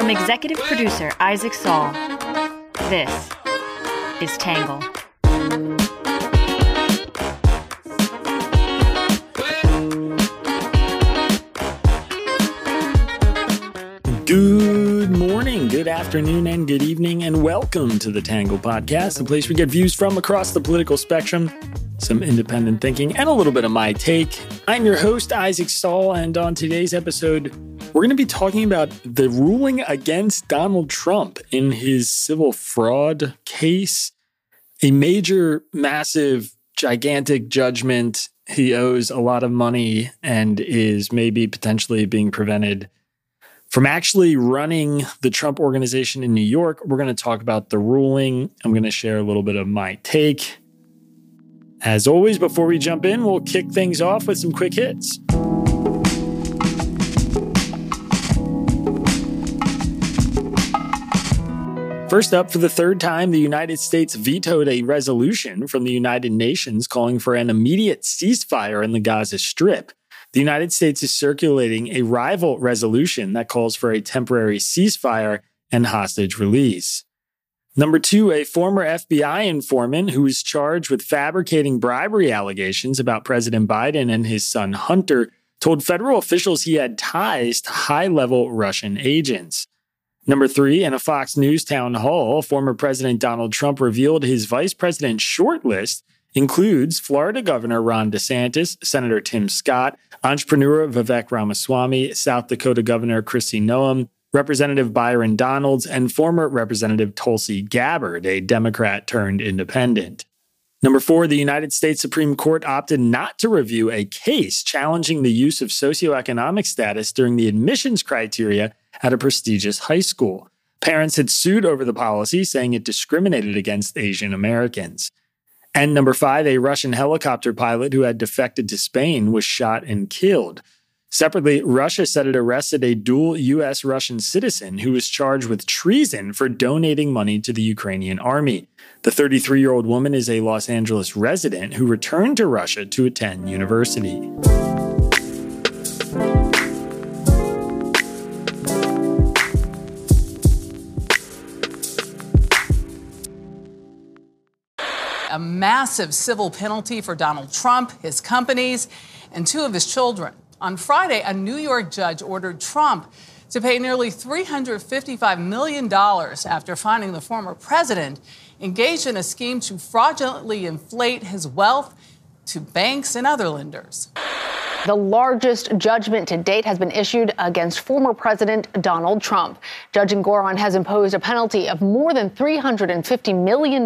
From executive producer Isaac Saul, this is Tangle. Good morning, good afternoon, and good evening, and welcome to the Tangle Podcast, the place we get views from across the political spectrum, some independent thinking, and a little bit of my take. I'm your host, Isaac Saul, and on today's episode, we're going to be talking about the ruling against Donald Trump in his civil fraud case, a major, massive, gigantic judgment. He owes a lot of money and is maybe potentially being prevented from actually running the Trump organization in New York. We're going to talk about the ruling. I'm going to share a little bit of my take. As always, before we jump in, we'll kick things off with some quick hits. First up, for the third time, the United States vetoed a resolution from the United Nations calling for an immediate ceasefire in the Gaza Strip. The United States is circulating a rival resolution that calls for a temporary ceasefire and hostage release. Number two, a former FBI informant who was charged with fabricating bribery allegations about President Biden and his son Hunter told federal officials he had ties to high level Russian agents. Number three, in a Fox News town hall, former President Donald Trump revealed his vice president shortlist includes Florida Governor Ron DeSantis, Senator Tim Scott, entrepreneur Vivek Ramaswamy, South Dakota Governor Kristi Noem, Representative Byron Donalds, and former Representative Tulsi Gabbard, a Democrat turned independent. Number four, the United States Supreme Court opted not to review a case challenging the use of socioeconomic status during the admissions criteria at a prestigious high school. Parents had sued over the policy, saying it discriminated against Asian Americans. And number five, a Russian helicopter pilot who had defected to Spain was shot and killed. Separately, Russia said it arrested a dual U.S. Russian citizen who was charged with treason for donating money to the Ukrainian army. The 33 year old woman is a Los Angeles resident who returned to Russia to attend university. Massive civil penalty for Donald Trump, his companies, and two of his children. On Friday, a New York judge ordered Trump to pay nearly $355 million after finding the former president engaged in a scheme to fraudulently inflate his wealth to banks and other lenders. The largest judgment to date has been issued against former President Donald Trump. Judge Engoron has imposed a penalty of more than $350 million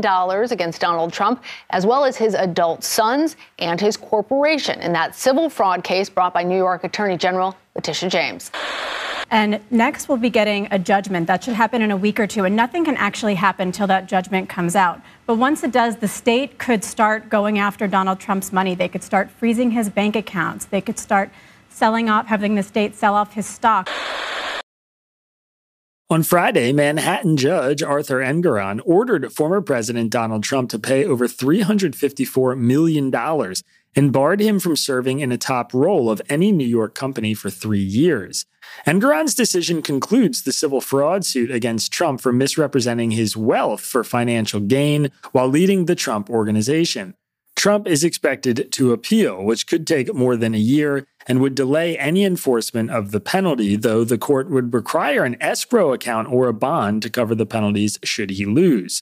against Donald Trump, as well as his adult sons and his corporation in that civil fraud case brought by New York Attorney General Letitia James. And next, we'll be getting a judgment. That should happen in a week or two. And nothing can actually happen until that judgment comes out. But once it does, the state could start going after Donald Trump's money. They could start freezing his bank accounts. They could start selling off, having the state sell off his stock. On Friday, Manhattan Judge Arthur Engoron ordered former President Donald Trump to pay over $354 million and barred him from serving in a top role of any New York company for three years. Engoron's decision concludes the civil fraud suit against Trump for misrepresenting his wealth for financial gain while leading the Trump organization. Trump is expected to appeal, which could take more than a year and would delay any enforcement of the penalty, though the court would require an escrow account or a bond to cover the penalties should he lose.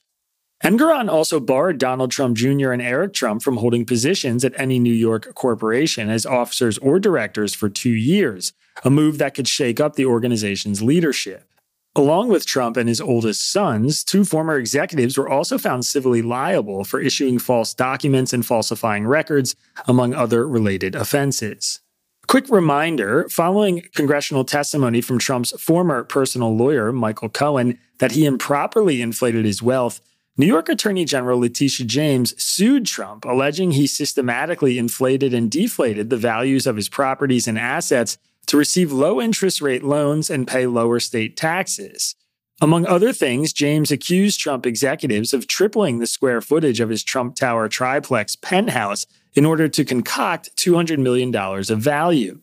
Engoron also barred Donald Trump Jr. and Eric Trump from holding positions at any New York corporation as officers or directors for two years, a move that could shake up the organization's leadership. Along with Trump and his oldest sons, two former executives were also found civilly liable for issuing false documents and falsifying records, among other related offenses. Quick reminder following congressional testimony from Trump's former personal lawyer, Michael Cohen, that he improperly inflated his wealth, New York Attorney General Letitia James sued Trump, alleging he systematically inflated and deflated the values of his properties and assets to receive low interest rate loans and pay lower state taxes. Among other things, James accused Trump executives of tripling the square footage of his Trump Tower triplex penthouse in order to concoct $200 million of value.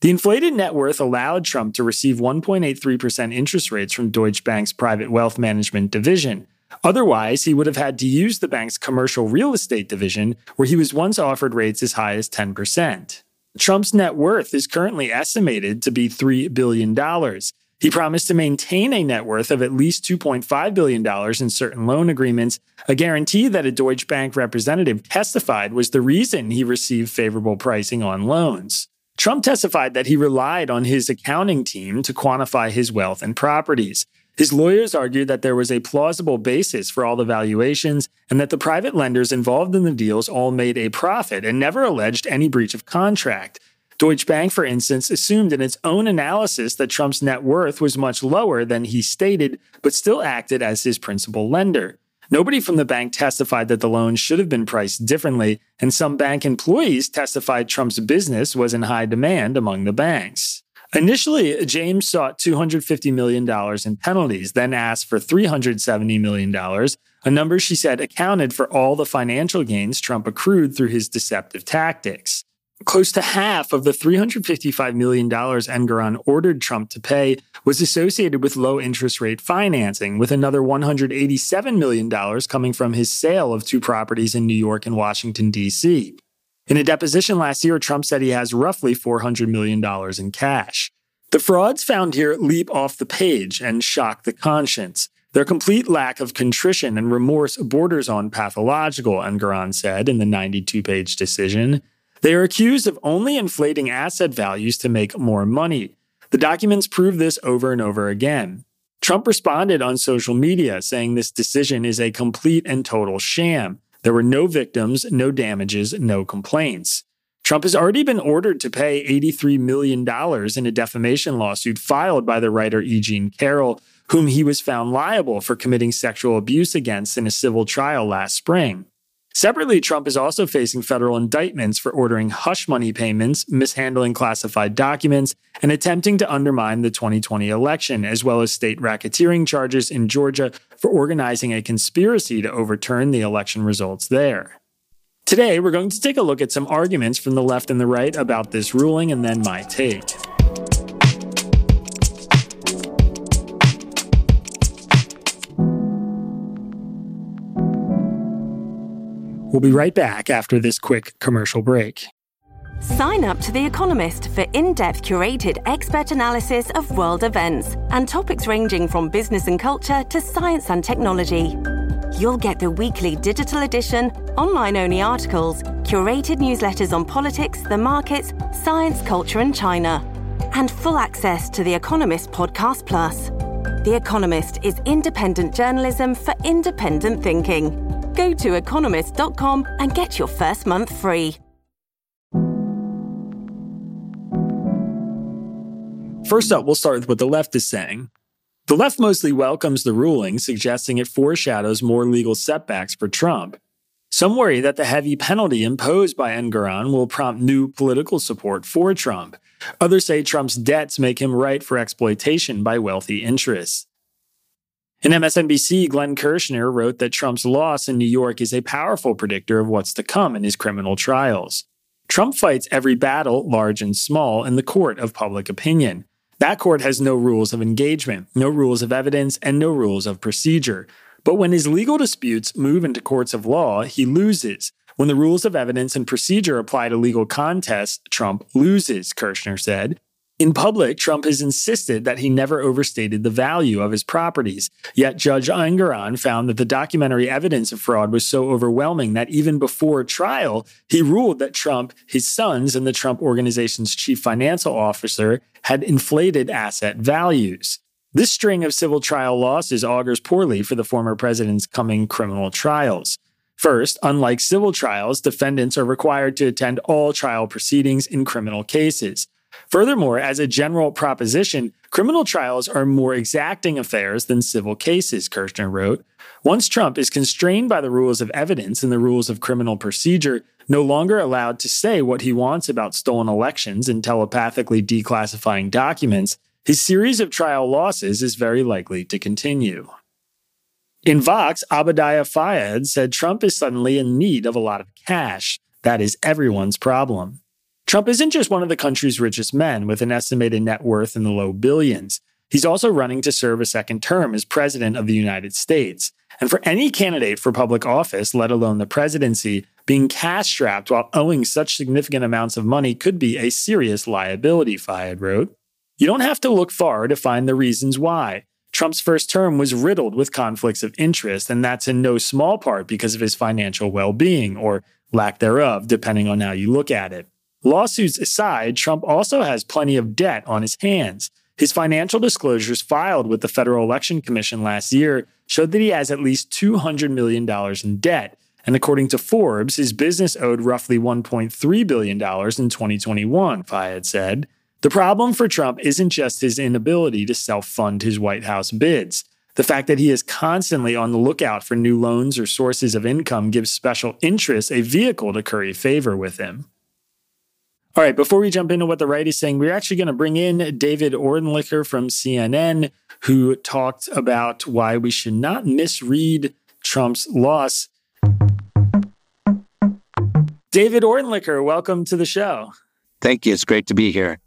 The inflated net worth allowed Trump to receive 1.83% interest rates from Deutsche Bank's private wealth management division. Otherwise, he would have had to use the bank's commercial real estate division, where he was once offered rates as high as 10%. Trump's net worth is currently estimated to be $3 billion. He promised to maintain a net worth of at least $2.5 billion in certain loan agreements, a guarantee that a Deutsche Bank representative testified was the reason he received favorable pricing on loans. Trump testified that he relied on his accounting team to quantify his wealth and properties. His lawyers argued that there was a plausible basis for all the valuations and that the private lenders involved in the deals all made a profit and never alleged any breach of contract. Deutsche Bank, for instance, assumed in its own analysis that Trump's net worth was much lower than he stated, but still acted as his principal lender. Nobody from the bank testified that the loan should have been priced differently, and some bank employees testified Trump's business was in high demand among the banks. Initially, James sought $250 million in penalties, then asked for $370 million, a number she said accounted for all the financial gains Trump accrued through his deceptive tactics. Close to half of the $355 million Engoron ordered Trump to pay was associated with low interest rate financing, with another $187 million coming from his sale of two properties in New York and Washington, D.C. In a deposition last year, Trump said he has roughly $400 million in cash. The frauds found here leap off the page and shock the conscience. Their complete lack of contrition and remorse borders on pathological, Engoron said in the 92 page decision. They are accused of only inflating asset values to make more money. The documents prove this over and over again. Trump responded on social media saying this decision is a complete and total sham. There were no victims, no damages, no complaints. Trump has already been ordered to pay $83 million in a defamation lawsuit filed by the writer E. Jean Carroll, whom he was found liable for committing sexual abuse against in a civil trial last spring. Separately, Trump is also facing federal indictments for ordering hush money payments, mishandling classified documents, and attempting to undermine the 2020 election, as well as state racketeering charges in Georgia for organizing a conspiracy to overturn the election results there. Today, we're going to take a look at some arguments from the left and the right about this ruling and then my take. We'll be right back after this quick commercial break. Sign up to The Economist for in depth curated expert analysis of world events and topics ranging from business and culture to science and technology. You'll get the weekly digital edition, online only articles, curated newsletters on politics, the markets, science, culture, and China, and full access to The Economist Podcast Plus. The Economist is independent journalism for independent thinking. Go to economist.com and get your first month free. First up, we'll start with what the left is saying. The left mostly welcomes the ruling, suggesting it foreshadows more legal setbacks for Trump. Some worry that the heavy penalty imposed by Engoron will prompt new political support for Trump. Others say Trump's debts make him ripe for exploitation by wealthy interests. In MSNBC, Glenn Kirschner wrote that Trump's loss in New York is a powerful predictor of what's to come in his criminal trials. Trump fights every battle, large and small, in the court of public opinion. That court has no rules of engagement, no rules of evidence, and no rules of procedure. But when his legal disputes move into courts of law, he loses. When the rules of evidence and procedure apply to legal contests, Trump loses, Kirschner said. In public, Trump has insisted that he never overstated the value of his properties. Yet Judge Engoron found that the documentary evidence of fraud was so overwhelming that even before trial, he ruled that Trump, his sons, and the Trump organization's chief financial officer had inflated asset values. This string of civil trial losses augurs poorly for the former president's coming criminal trials. First, unlike civil trials, defendants are required to attend all trial proceedings in criminal cases. Furthermore, as a general proposition, criminal trials are more exacting affairs than civil cases, Kirschner wrote. Once Trump is constrained by the rules of evidence and the rules of criminal procedure, no longer allowed to say what he wants about stolen elections and telepathically declassifying documents, his series of trial losses is very likely to continue. In Vox, Abdallah Fayyad said Trump is suddenly in need of a lot of cash. That is everyone's problem. Trump isn't just one of the country's richest men with an estimated net worth in the low billions. He's also running to serve a second term as president of the United States. And for any candidate for public office, let alone the presidency, being cash strapped while owing such significant amounts of money could be a serious liability, Fayyad wrote. You don't have to look far to find the reasons why. Trump's first term was riddled with conflicts of interest, and that's in no small part because of his financial well being, or lack thereof, depending on how you look at it. Lawsuits aside, Trump also has plenty of debt on his hands. His financial disclosures filed with the Federal Election Commission last year showed that he has at least $200 million in debt. And according to Forbes, his business owed roughly $1.3 billion in 2021, Fayyad said. The problem for Trump isn't just his inability to self fund his White House bids. The fact that he is constantly on the lookout for new loans or sources of income gives special interests a vehicle to curry favor with him. All right, before we jump into what the right is saying, we're actually going to bring in David Orentlicher from CNN, who talked about why we should not misread Trump's loss. David Orentlicher, welcome to the show. Thank you. It's great to be here.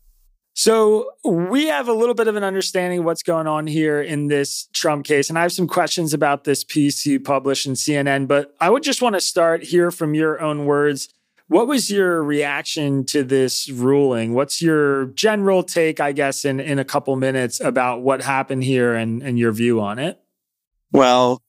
So, we have a little bit of an understanding of what's going on here in this Trump case. And I have some questions about this piece you published in CNN, but I would just want to start here from your own words. What was your reaction to this ruling? What's your general take, I guess, in, in a couple minutes about what happened here and, and your view on it? Well,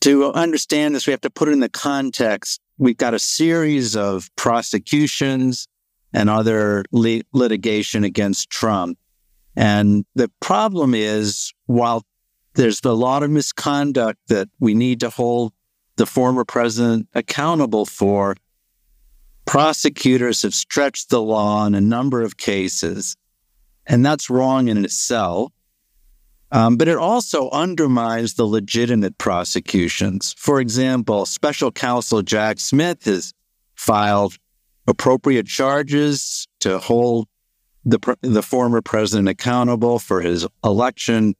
to understand this, we have to put it in the context. We've got a series of prosecutions and other li- litigation against Trump. And the problem is, while there's a lot of misconduct that we need to hold the former president accountable for, prosecutors have stretched the law in a number of cases, and that's wrong in itself. Um, but it also undermines the legitimate prosecutions. For example, special counsel Jack Smith has filed appropriate charges to hold the, the former president accountable for his election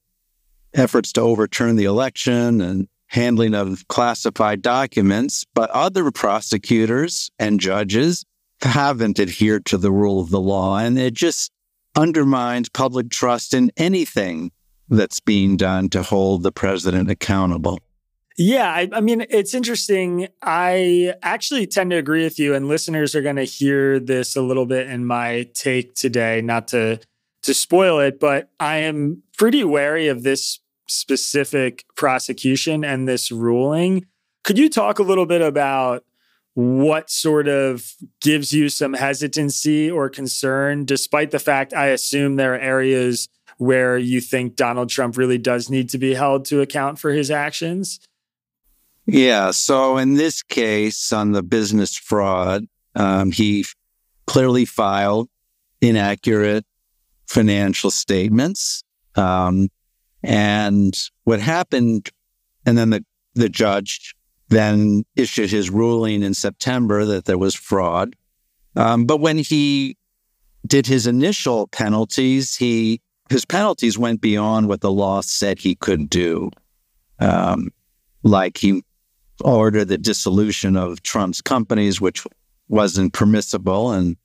efforts to overturn the election and handling of classified documents, but other prosecutors and judges haven't adhered to the rule of the law. And it just undermines public trust in anything that's being done to hold the president accountable. Yeah, I, I, mean, it's interesting. I actually tend to agree with you, and listeners are going to hear this a little bit in my take today. Not to to spoil it, but I am pretty wary of this specific prosecution and this ruling. Could you talk a little bit about what sort of gives you some hesitancy or concern, despite the fact I assume there are areas where you think Donald Trump really does need to be held to account for his actions? Yeah. So in this case, on the business fraud, um, he clearly filed inaccurate financial statements. Um, and what happened, and then the, the judge then issued his ruling in September that there was fraud. Um, but when he did his initial penalties, he his penalties went beyond what the law said he could do. Um, like he ordered the dissolution of Trump's companies, which wasn't permissible, and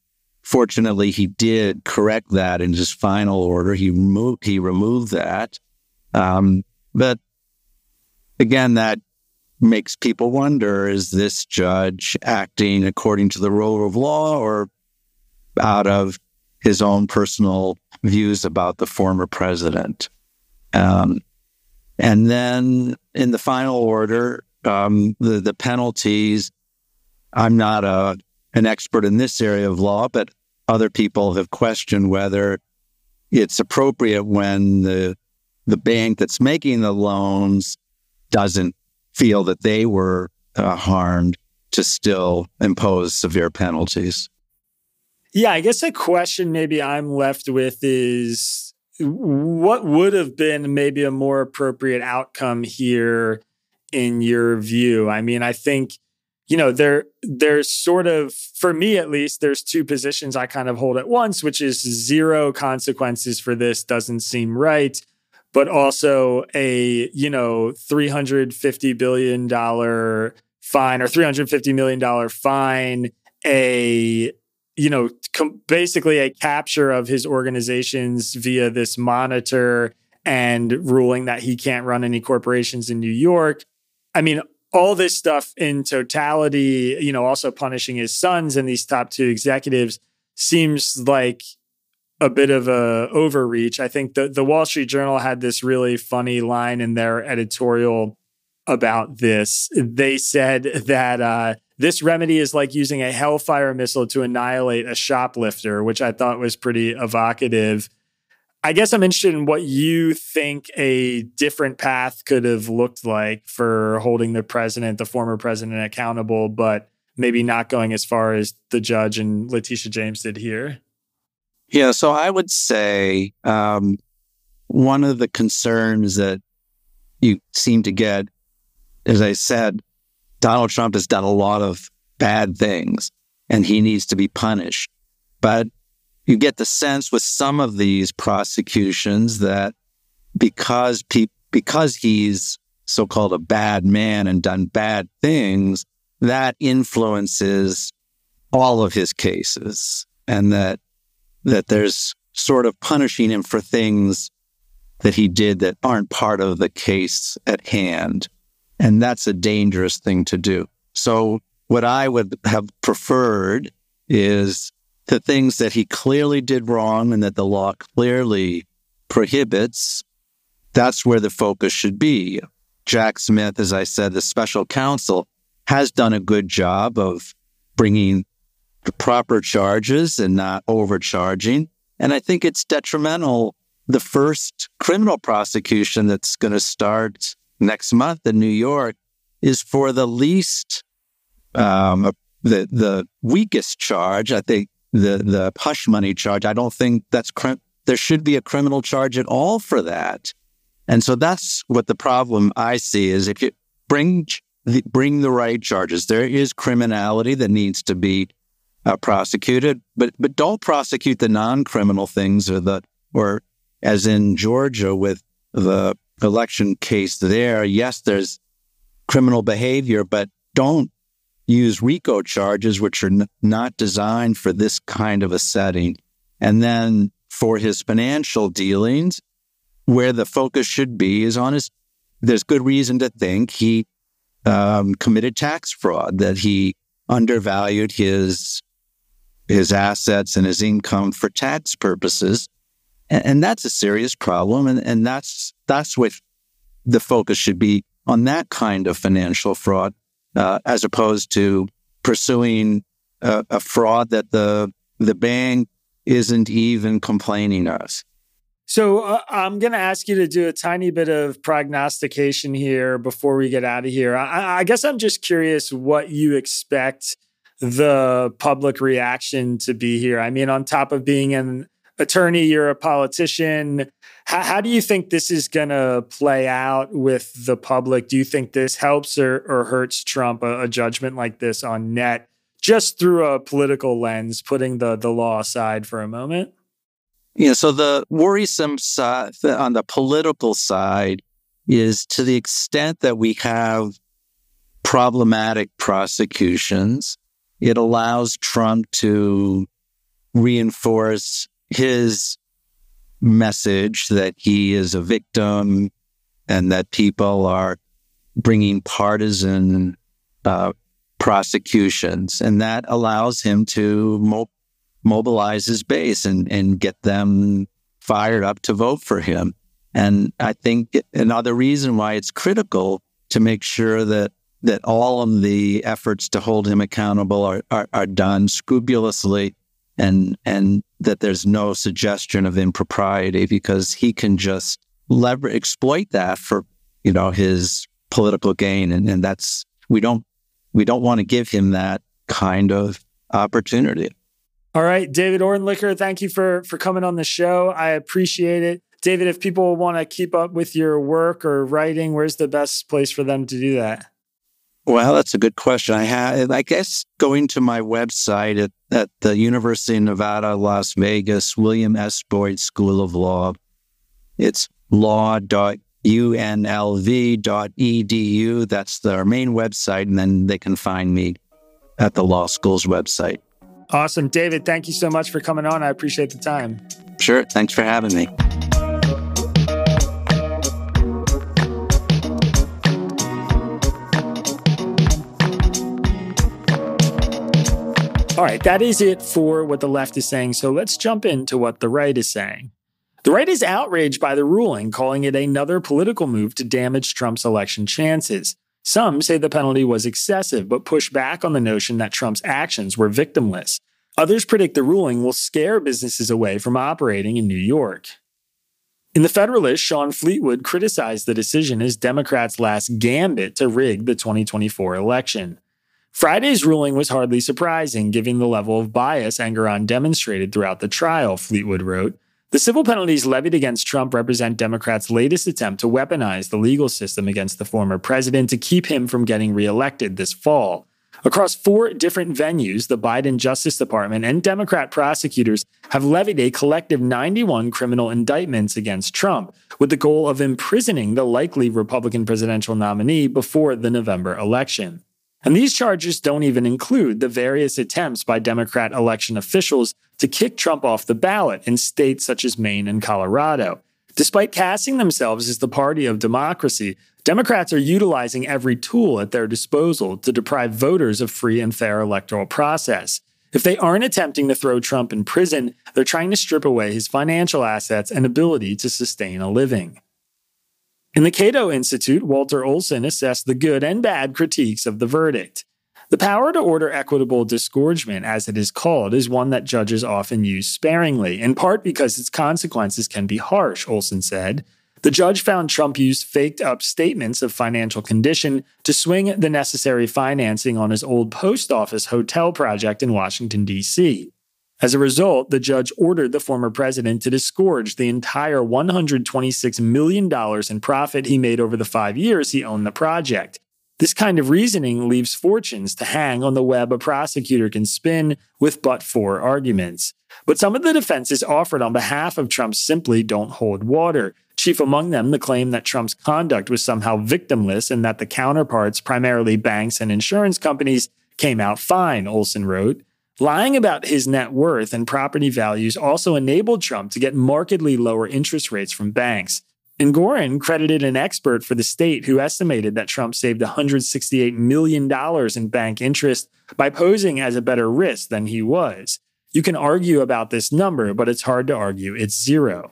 fortunately, he did correct that in his final order. He removed he removed that. Um, but again, that makes people wonder is this judge acting according to the rule of law or out of his own personal views about the former president? Um, and then in the final order, um, the, the penalties, I'm not a, an expert in this area of law, but other people have questioned whether it's appropriate when the the bank that's making the loans doesn't feel that they were uh, harmed to still impose severe penalties. Yeah, I guess a question maybe I'm left with is what would have been maybe a more appropriate outcome here in your view? I mean, I think you know there there's sort of for me at least there's two positions I kind of hold at once, which is zero consequences for this doesn't seem right but also a you know 350 billion dollar fine or 350 million dollar fine a you know, com- basically a capture of his organizations via this monitor and ruling that he can't run any corporations in New York. I mean, all this stuff in totality, you know, also punishing his sons and these top two executives seems like a bit of a overreach. I think the the Wall Street Journal had this really funny line in their editorial about this. They said that uh, this remedy is like using a Hellfire missile to annihilate a shoplifter, which I thought was pretty evocative. I guess I'm interested in what you think a different path could have looked like for holding the president, the former president, accountable, but maybe not going as far as the judge and Letitia James did here. Yeah, so I would say um, one of the concerns that you seem to get, as I said, Donald Trump has done a lot of bad things and he needs to be punished. But you get the sense with some of these prosecutions that because pe- because he's so-called a bad man and done bad things, that influences all of his cases, and that that there's sort of punishing him for things that he did that aren't part of the case at hand, and that's a dangerous thing to do. So, what I would have preferred is the things that he clearly did wrong and that the law clearly prohibits, that's where the focus should be. Jack Smith, as I said, the special counsel, has done a good job of bringing proper charges and not overcharging. And I think it's detrimental. The first criminal prosecution that's going to start next month in New York is for the least, um, the the weakest charge. I think the the hush money charge. I don't think that's there should be a criminal charge at all for that. And so that's what the problem I see is if you bring the, bring the right charges, there is criminality that needs to be uh, prosecuted, but but don't prosecute the non-criminal things or the or as in Georgia with the election case there. Yes, there's criminal behavior, but don't use RICO charges, which are n- not designed for this kind of a setting. And then for his financial dealings, where the focus should be is on his, there's good reason to think he um, committed tax fraud, that he undervalued his his assets and his income for tax purposes. And, and that's a serious problem. And, and that's that's what the focus should be on that kind of financial fraud uh, as opposed to pursuing a, a, fraud that the the bank isn't even complaining of. So uh, I'm going to ask you to do a tiny bit of prognostication here before we get out of here. I, I guess I'm just curious what you expect the public reaction to be here. I mean, on top of being an attorney, you're a politician. How, how do you think this is going to play out with the public? Do you think this helps or, or hurts Trump, a, a judgment like this on net, just through a political lens, putting the, the law aside for a moment? Yeah, so the worrisome side on the political side is to the extent that we have problematic prosecutions, it allows Trump to reinforce his message that he is a victim and that people are bringing partisan uh, prosecutions. And that allows him to mo- mobilize his base and, and get them fired up to vote for him. And I think another reason why it's critical to make sure that that all of the efforts to hold him accountable are, are, are done scrupulously and and that there's no suggestion of impropriety because he can just lever exploit that for you know his political gain. And, and that's we don't we don't want to give him that kind of opportunity. All right david Orentlicher thank you for for coming on the show. I appreciate it. David if people want to keep up with your work or writing where's the best place for them to do that well, that's a good question. I have, I guess, going to my website at, at the University of Nevada, Las Vegas, William S. Boyd School of Law. It's law.unlv.edu. That's their main website, and then they can find me at the law school's website. Awesome. David, thank you so much for coming on. I appreciate the time. Sure. Thanks for having me. All right, that is it for what the left is saying. So let's jump into what the right is saying. The right is outraged by the ruling, calling it another political move to damage Trump's election chances. Some say the penalty was excessive, but push back on the notion that Trump's actions were victimless. Others predict the ruling will scare businesses away from operating in New York. In the Federalist, Shawn Fleetwood criticized the decision as Democrats' last gambit to rig the 2024 election. Friday's ruling was hardly surprising, given the level of bias Engoron demonstrated throughout the trial, Fleetwood wrote. The civil penalties levied against Trump represent Democrats' latest attempt to weaponize the legal system against the former president to keep him from getting reelected this fall. Across four different venues, the Biden Justice Department and Democrat prosecutors have levied a collective 91 criminal indictments against Trump, with the goal of imprisoning the likely Republican presidential nominee before the November election. And these charges don't even include the various attempts by Democrat election officials to kick Trump off the ballot in states such as Maine and Colorado. Despite casting themselves as the party of democracy, Democrats are utilizing every tool at their disposal to deprive voters of free and fair electoral process. If they aren't attempting to throw Trump in prison, they're trying to strip away his financial assets and ability to sustain a living. In the Cato Institute, Walter Olson assessed the good and bad critiques of the verdict. The power to order equitable disgorgement, as it is called, is one that judges often use sparingly, in part because its consequences can be harsh, Olson said. The judge found Trump used faked up statements of financial condition to swing the necessary financing on his old post office hotel project in Washington, D.C. As a result, the judge ordered the former president to disgorge the entire $126 million in profit he made over the five years he owned the project. This kind of reasoning leaves fortunes to hang on the web a prosecutor can spin with but for arguments. But some of the defenses offered on behalf of Trump simply don't hold water. Chief among them, the claim that Trump's conduct was somehow victimless and that the counterparts, primarily banks and insurance companies, came out fine, Olson wrote. Lying about his net worth and property values also enabled Trump to get markedly lower interest rates from banks. Engoron credited an expert for the state who estimated that Trump saved $168 million in bank interest by posing as a better risk than he was. You can argue about this number, but it's hard to argue it's zero.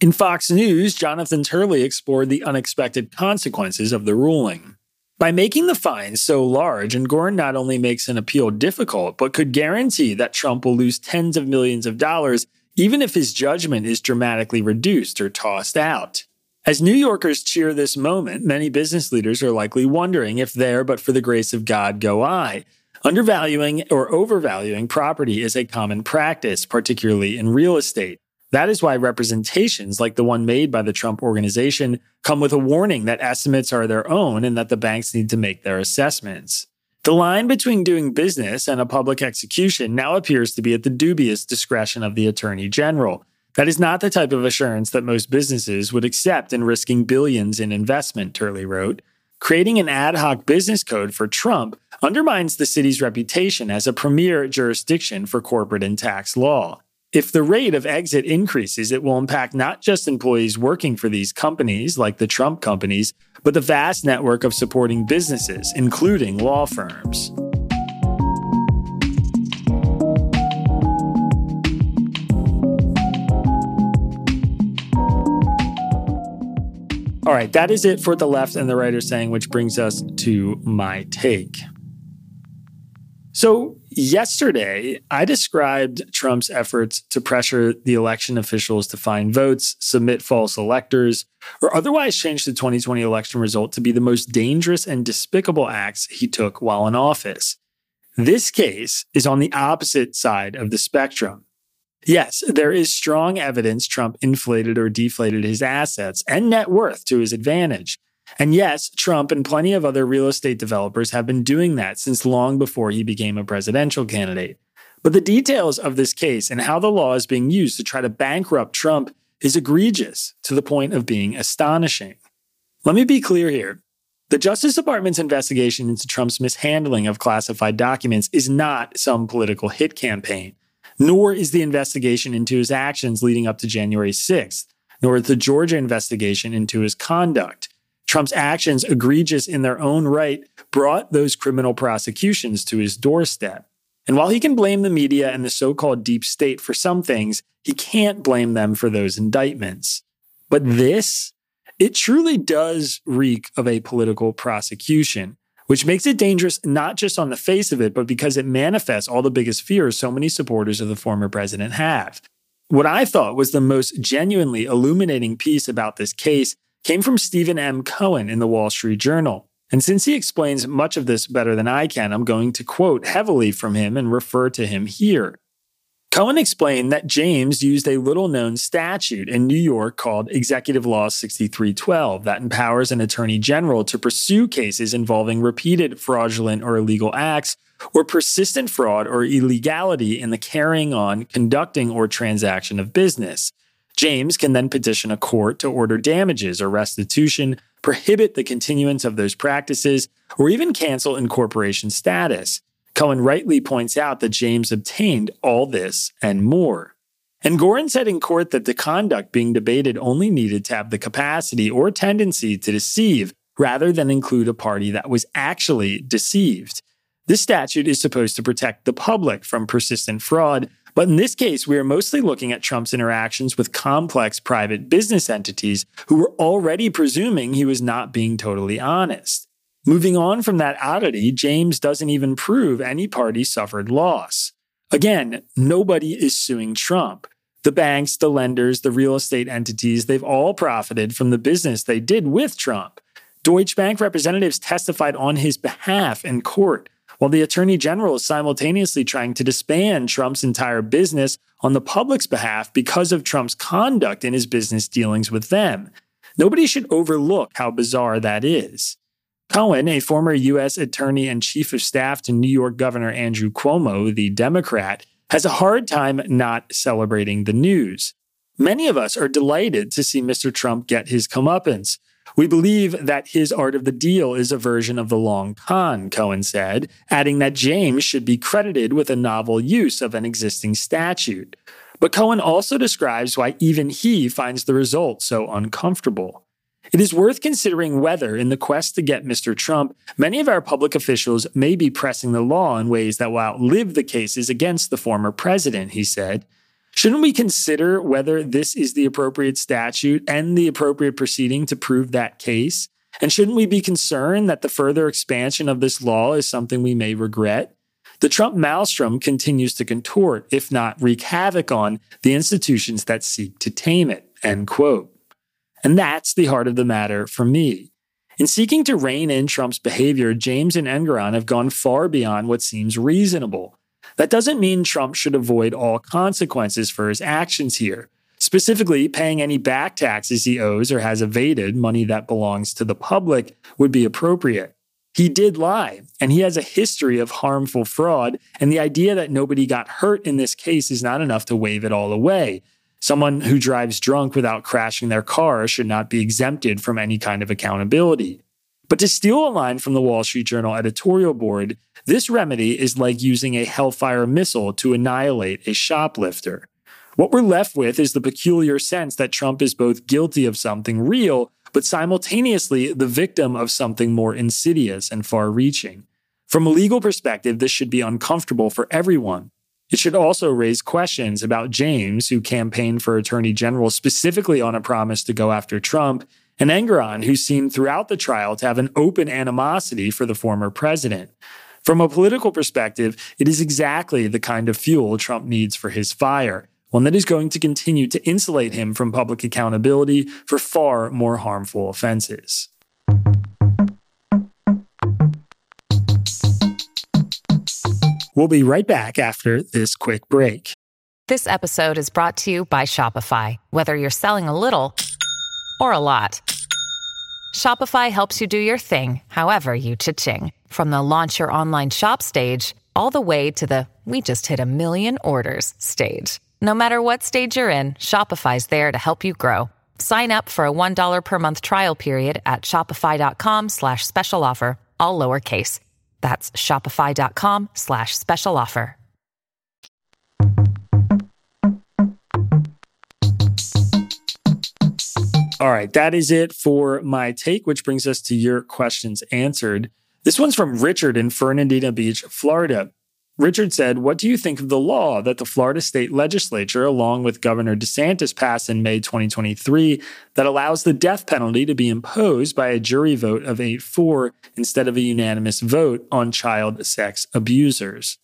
In Fox News, Jonathan Turley explored the unexpected consequences of the ruling. By making the fines so large, and Engoron not only makes an appeal difficult, but could guarantee that Trump will lose tens of millions of dollars even if his judgment is dramatically reduced or tossed out. As New Yorkers cheer this moment, many business leaders are likely wondering if there, but for the grace of God, go I. Undervaluing or overvaluing property is a common practice, particularly in real estate. That is why representations like the one made by the Trump organization come with a warning that estimates are their own and that the banks need to make their assessments. The line between doing business and a public execution now appears to be at the dubious discretion of the Attorney General. That is not the type of assurance that most businesses would accept in risking billions in investment, Turley wrote. Creating an ad hoc business code for Trump undermines the city's reputation as a premier jurisdiction for corporate and tax law. If the rate of exit increases, it will impact not just employees working for these companies, like the Trump companies, but the vast network of supporting businesses, including law firms. All right, that is it for the left and the right are saying, which brings us to my take. So, yesterday, I described Trump's efforts to pressure the election officials to find votes, submit false electors, or otherwise change the 2020 election result to be the most dangerous and despicable acts he took while in office. This case is on the opposite side of the spectrum. Yes, there is strong evidence Trump inflated or deflated his assets and net worth to his advantage. And yes, Trump and plenty of other real estate developers have been doing that since long before he became a presidential candidate. But the details of this case and how the law is being used to try to bankrupt Trump is egregious to the point of being astonishing. Let me be clear here. The Justice Department's investigation into Trump's mishandling of classified documents is not some political hit campaign, nor is the investigation into his actions leading up to January 6th, nor is the Georgia investigation into his conduct. Trump's actions, egregious in their own right, brought those criminal prosecutions to his doorstep. And while he can blame the media and the so called deep state for some things, he can't blame them for those indictments. But this, it truly does reek of a political prosecution, which makes it dangerous not just on the face of it, but because it manifests all the biggest fears so many supporters of the former president have. What I thought was the most genuinely illuminating piece about this case came from Stephen M. Cohen in the Wall Street Journal. And since he explains much of this better than I can, I'm going to quote heavily from him and refer to him here. Cohen explained that James used a little known statute in New York called Executive Law 6312 that empowers an attorney general to pursue cases involving repeated fraudulent or illegal acts or persistent fraud or illegality in the carrying on, conducting, or transaction of business. James can then petition a court to order damages or restitution, prohibit the continuance of those practices, or even cancel incorporation status. Cohen rightly points out that James obtained all this and more. Engoron said in court that the conduct being debated only needed to have the capacity or tendency to deceive rather than include a party that was actually deceived. This statute is supposed to protect the public from persistent fraud, but in this case, we are mostly looking at Trump's interactions with complex private business entities who were already presuming he was not being totally honest. Moving on from that oddity, James doesn't even prove any party suffered loss. Again, nobody is suing Trump. The banks, the lenders, the real estate entities, they've all profited from the business they did with Trump. Deutsche Bank representatives testified on his behalf in court, while the attorney general is simultaneously trying to disband Trump's entire business on the public's behalf because of Trump's conduct in his business dealings with them. Nobody should overlook how bizarre that is. Cohen, a former U.S. attorney and chief of staff to New York Governor Andrew Cuomo, the Democrat, has a hard time not celebrating the news. Many of us are delighted to see Mr. Trump get his comeuppance. We believe that his art of the deal is a version of the long con, Cohen said, adding that James should be credited with a novel use of an existing statute. But Cohen also describes why even he finds the result so uncomfortable. It is worth considering whether, in the quest to get Mr. Trump, many of our public officials may be pressing the law in ways that will outlive the cases against the former president, he said. Shouldn't we consider whether this is the appropriate statute and the appropriate proceeding to prove that case? And shouldn't we be concerned that the further expansion of this law is something we may regret? The Trump maelstrom continues to contort, if not wreak havoc on, the institutions that seek to tame it. End quote. And that's the heart of the matter for me. In seeking to rein in Trump's behavior, James and Engoron have gone far beyond what seems reasonable. That doesn't mean Trump should avoid all consequences for his actions here. Specifically, paying any back taxes he owes or has evaded, money that belongs to the public, would be appropriate. He did lie, and he has a history of harmful fraud, and the idea that nobody got hurt in this case is not enough to wave it all away. Someone who drives drunk without crashing their car should not be exempted from any kind of accountability. But to steal a line from the Wall Street Journal editorial board, this remedy is like using a Hellfire missile to annihilate a shoplifter. What we're left with is the peculiar sense that Trump is both guilty of something real, but simultaneously the victim of something more insidious and far reaching. From a legal perspective, this should be uncomfortable for everyone. It should also raise questions about James, who campaigned for attorney general specifically on a promise to go after Trump, and Engoron, who seemed throughout the trial to have an open animosity for the former president. From a political perspective, it is exactly the kind of fuel Trump needs for his fire, one that is going to continue to insulate him from public accountability for far more harmful offenses. We'll be right back after this quick break. This episode is brought to you by Shopify. Whether you're selling a little or a lot, Shopify helps you do your thing, however you cha-ching. From the launch your online shop stage, all the way to the we just hit a million orders stage. No matter what stage you're in, Shopify's there to help you grow. Sign up for a $1 per month trial period at shopify.com slash special offer, all lowercase. That's shopify.com slash special offer. All right, that is it for my take, which brings us to your questions answered. This one's from Richard in Fernandina Beach, Florida. Richard said, What do you think of the law that the Florida state legislature, along with Governor DeSantis, passed in May 2023 that allows the death penalty to be imposed by a jury vote of 8 4 instead of a unanimous vote on child sex abusers?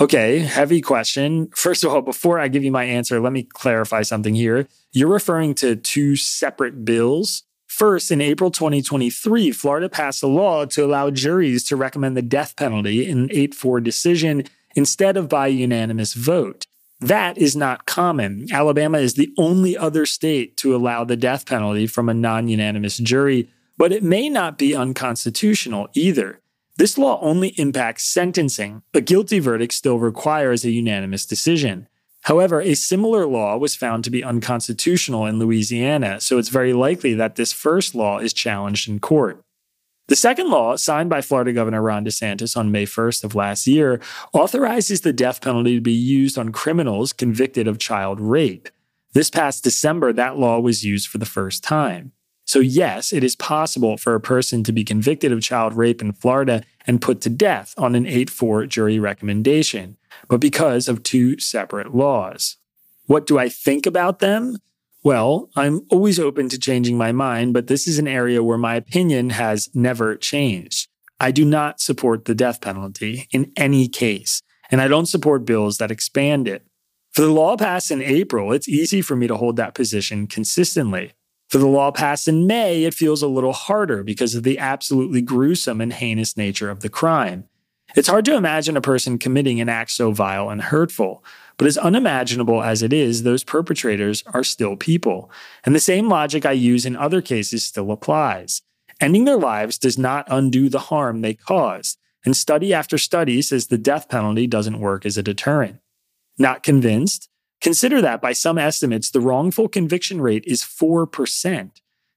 Okay, heavy question. First of all, before I give you my answer, let me clarify something here. You're referring to two separate bills. First, in April 2023, Florida passed a law to allow juries to recommend the death penalty in an 8 4 decision instead of by unanimous vote. That is not common. Alabama is the only other state to allow the death penalty from a non unanimous jury, but it may not be unconstitutional either. This law only impacts sentencing. A guilty verdict still requires a unanimous decision. However, a similar law was found to be unconstitutional in Louisiana, so it's very likely that this first law is challenged in court. The second law, signed by Florida Governor Ron DeSantis on May 1st of last year, authorizes the death penalty to be used on criminals convicted of child rape. This past December, that law was used for the first time. So, yes, it is possible for a person to be convicted of child rape in Florida and put to death on an 8 4 jury recommendation, but because of two separate laws. What do I think about them? Well, I'm always open to changing my mind, but this is an area where my opinion has never changed. I do not support the death penalty in any case, and I don't support bills that expand it. For the law passed in April, it's easy for me to hold that position consistently. For the law passed in May, it feels a little harder because of the absolutely gruesome and heinous nature of the crime. It's hard to imagine a person committing an act so vile and hurtful, but as unimaginable as it is, those perpetrators are still people. And the same logic I use in other cases still applies. Ending their lives does not undo the harm they caused, and study after study says the death penalty doesn't work as a deterrent. Not convinced? Consider that by some estimates, the wrongful conviction rate is 4%.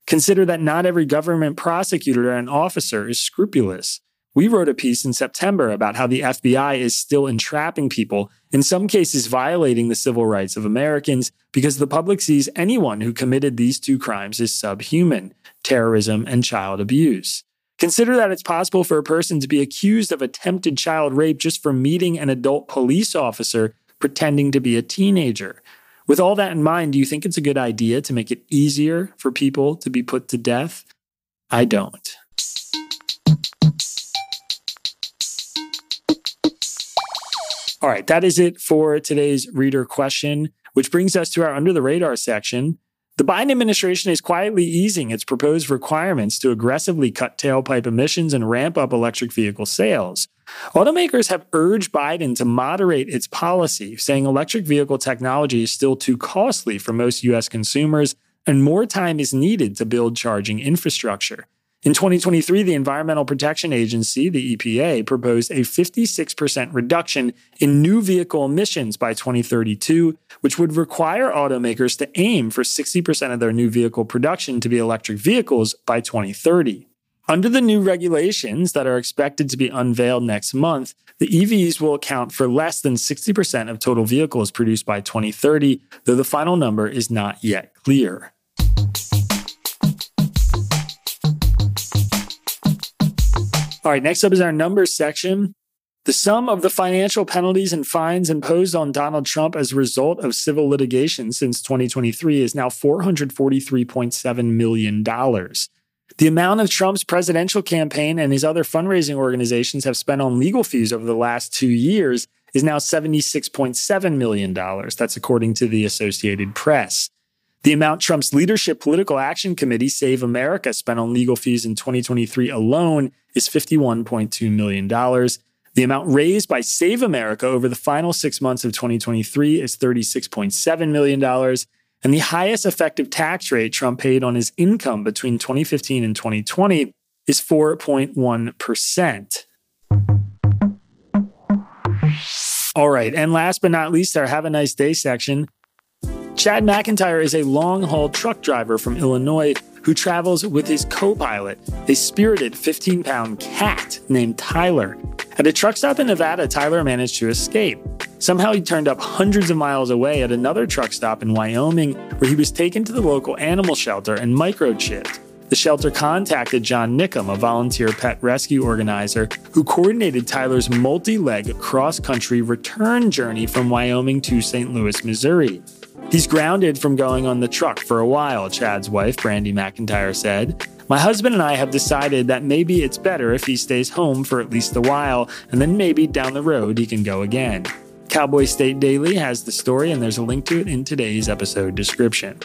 Consider that not every government prosecutor and officer is scrupulous. We wrote a piece in September about how the FBI is still entrapping people, in some cases violating the civil rights of Americans, because the public sees anyone who committed these two crimes as subhuman terrorism and child abuse. Consider that it's possible for a person to be accused of attempted child rape just for meeting an adult police officer pretending to be a teenager. With all that in mind, do you think it's a good idea to make it easier for people to be put to death? I don't. All right, that is it for today's reader question, which brings us to our under the radar section. The Biden administration is quietly easing its proposed requirements to aggressively cut tailpipe emissions and ramp up electric vehicle sales. Automakers have urged Biden to moderate its policy, saying electric vehicle technology is still too costly for most U.S. consumers and more time is needed to build charging infrastructure. In 2023, the Environmental Protection Agency, the EPA, proposed a 56% reduction in new vehicle emissions by 2032, which would require automakers to aim for 60% of their new vehicle production to be electric vehicles by 2030. Under the new regulations that are expected to be unveiled next month, the EVs will account for less than 60% of total vehicles produced by 2030, though the final number is not yet clear. All right, next up is our numbers section. The sum of the financial penalties and fines imposed on Donald Trump as a result of civil litigation since 2023 is now $443.7 million. The amount of Trump's presidential campaign and his other fundraising organizations have spent on legal fees over the last two years is now $76.7 million. That's according to the Associated Press. The amount Trump's leadership political action committee, Save America, spent on legal fees in 2023 alone is $51.2 million. The amount raised by Save America over the final six months of 2023 is $36.7 million. And the highest effective tax rate Trump paid on his income between 2015 and 2020 is 4.1%. All right. And last but not least, our Have a Nice Day section. Chad McIntyre is a long haul truck driver from Illinois who travels with his co pilot, a spirited 15 pound cat named Tyler. At a truck stop in Nevada, Tyler managed to escape. Somehow he turned up hundreds of miles away at another truck stop in Wyoming, where he was taken to the local animal shelter and microchipped. The shelter contacted John Nickum, a volunteer pet rescue organizer, who coordinated Tyler's multi leg cross country return journey from Wyoming to St. Louis, Missouri. He's grounded from going on the truck for a while, Chad's wife, Brandy McIntyre, said. My husband and I have decided that maybe it's better if he stays home for at least a while, and then maybe down the road he can go again. Cowboy State Daily has the story, and there's a link to it in today's episode description.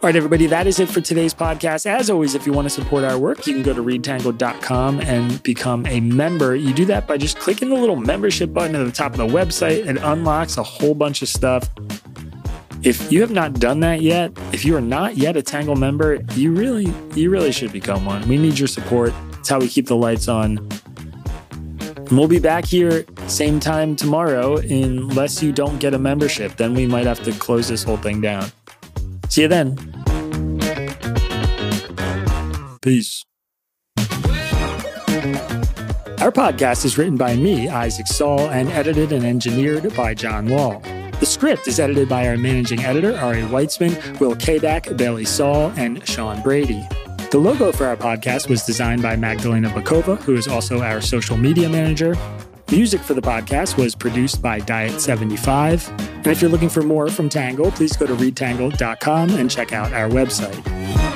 All right, everybody, that is it for today's podcast. As always, if you want to support our work, you can go to readtangle.com and become a member. You do that by just clicking the little membership button at the top of the website. It unlocks a whole bunch of stuff. If you have not done that yet, if you are not yet a Tangle member, you really, you really should become one. We need your support. It's how we keep the lights on. And we'll be back here same time tomorrow unless you don't get a membership. Then we might have to close this whole thing down. See you then. Peace. Our podcast is written by me, Isaac Saul, and edited and engineered by John Wohl. The script is edited by our managing editor, Ari Weitzman, Will Kaback, Bailey Saul, and Sean Brady. The logo for our podcast was designed by Magdalena Bokowa, who is also our social media manager. Music for the podcast was produced by Diet75. And if you're looking for more from Tangle, please go to readtangle.com and check out our website.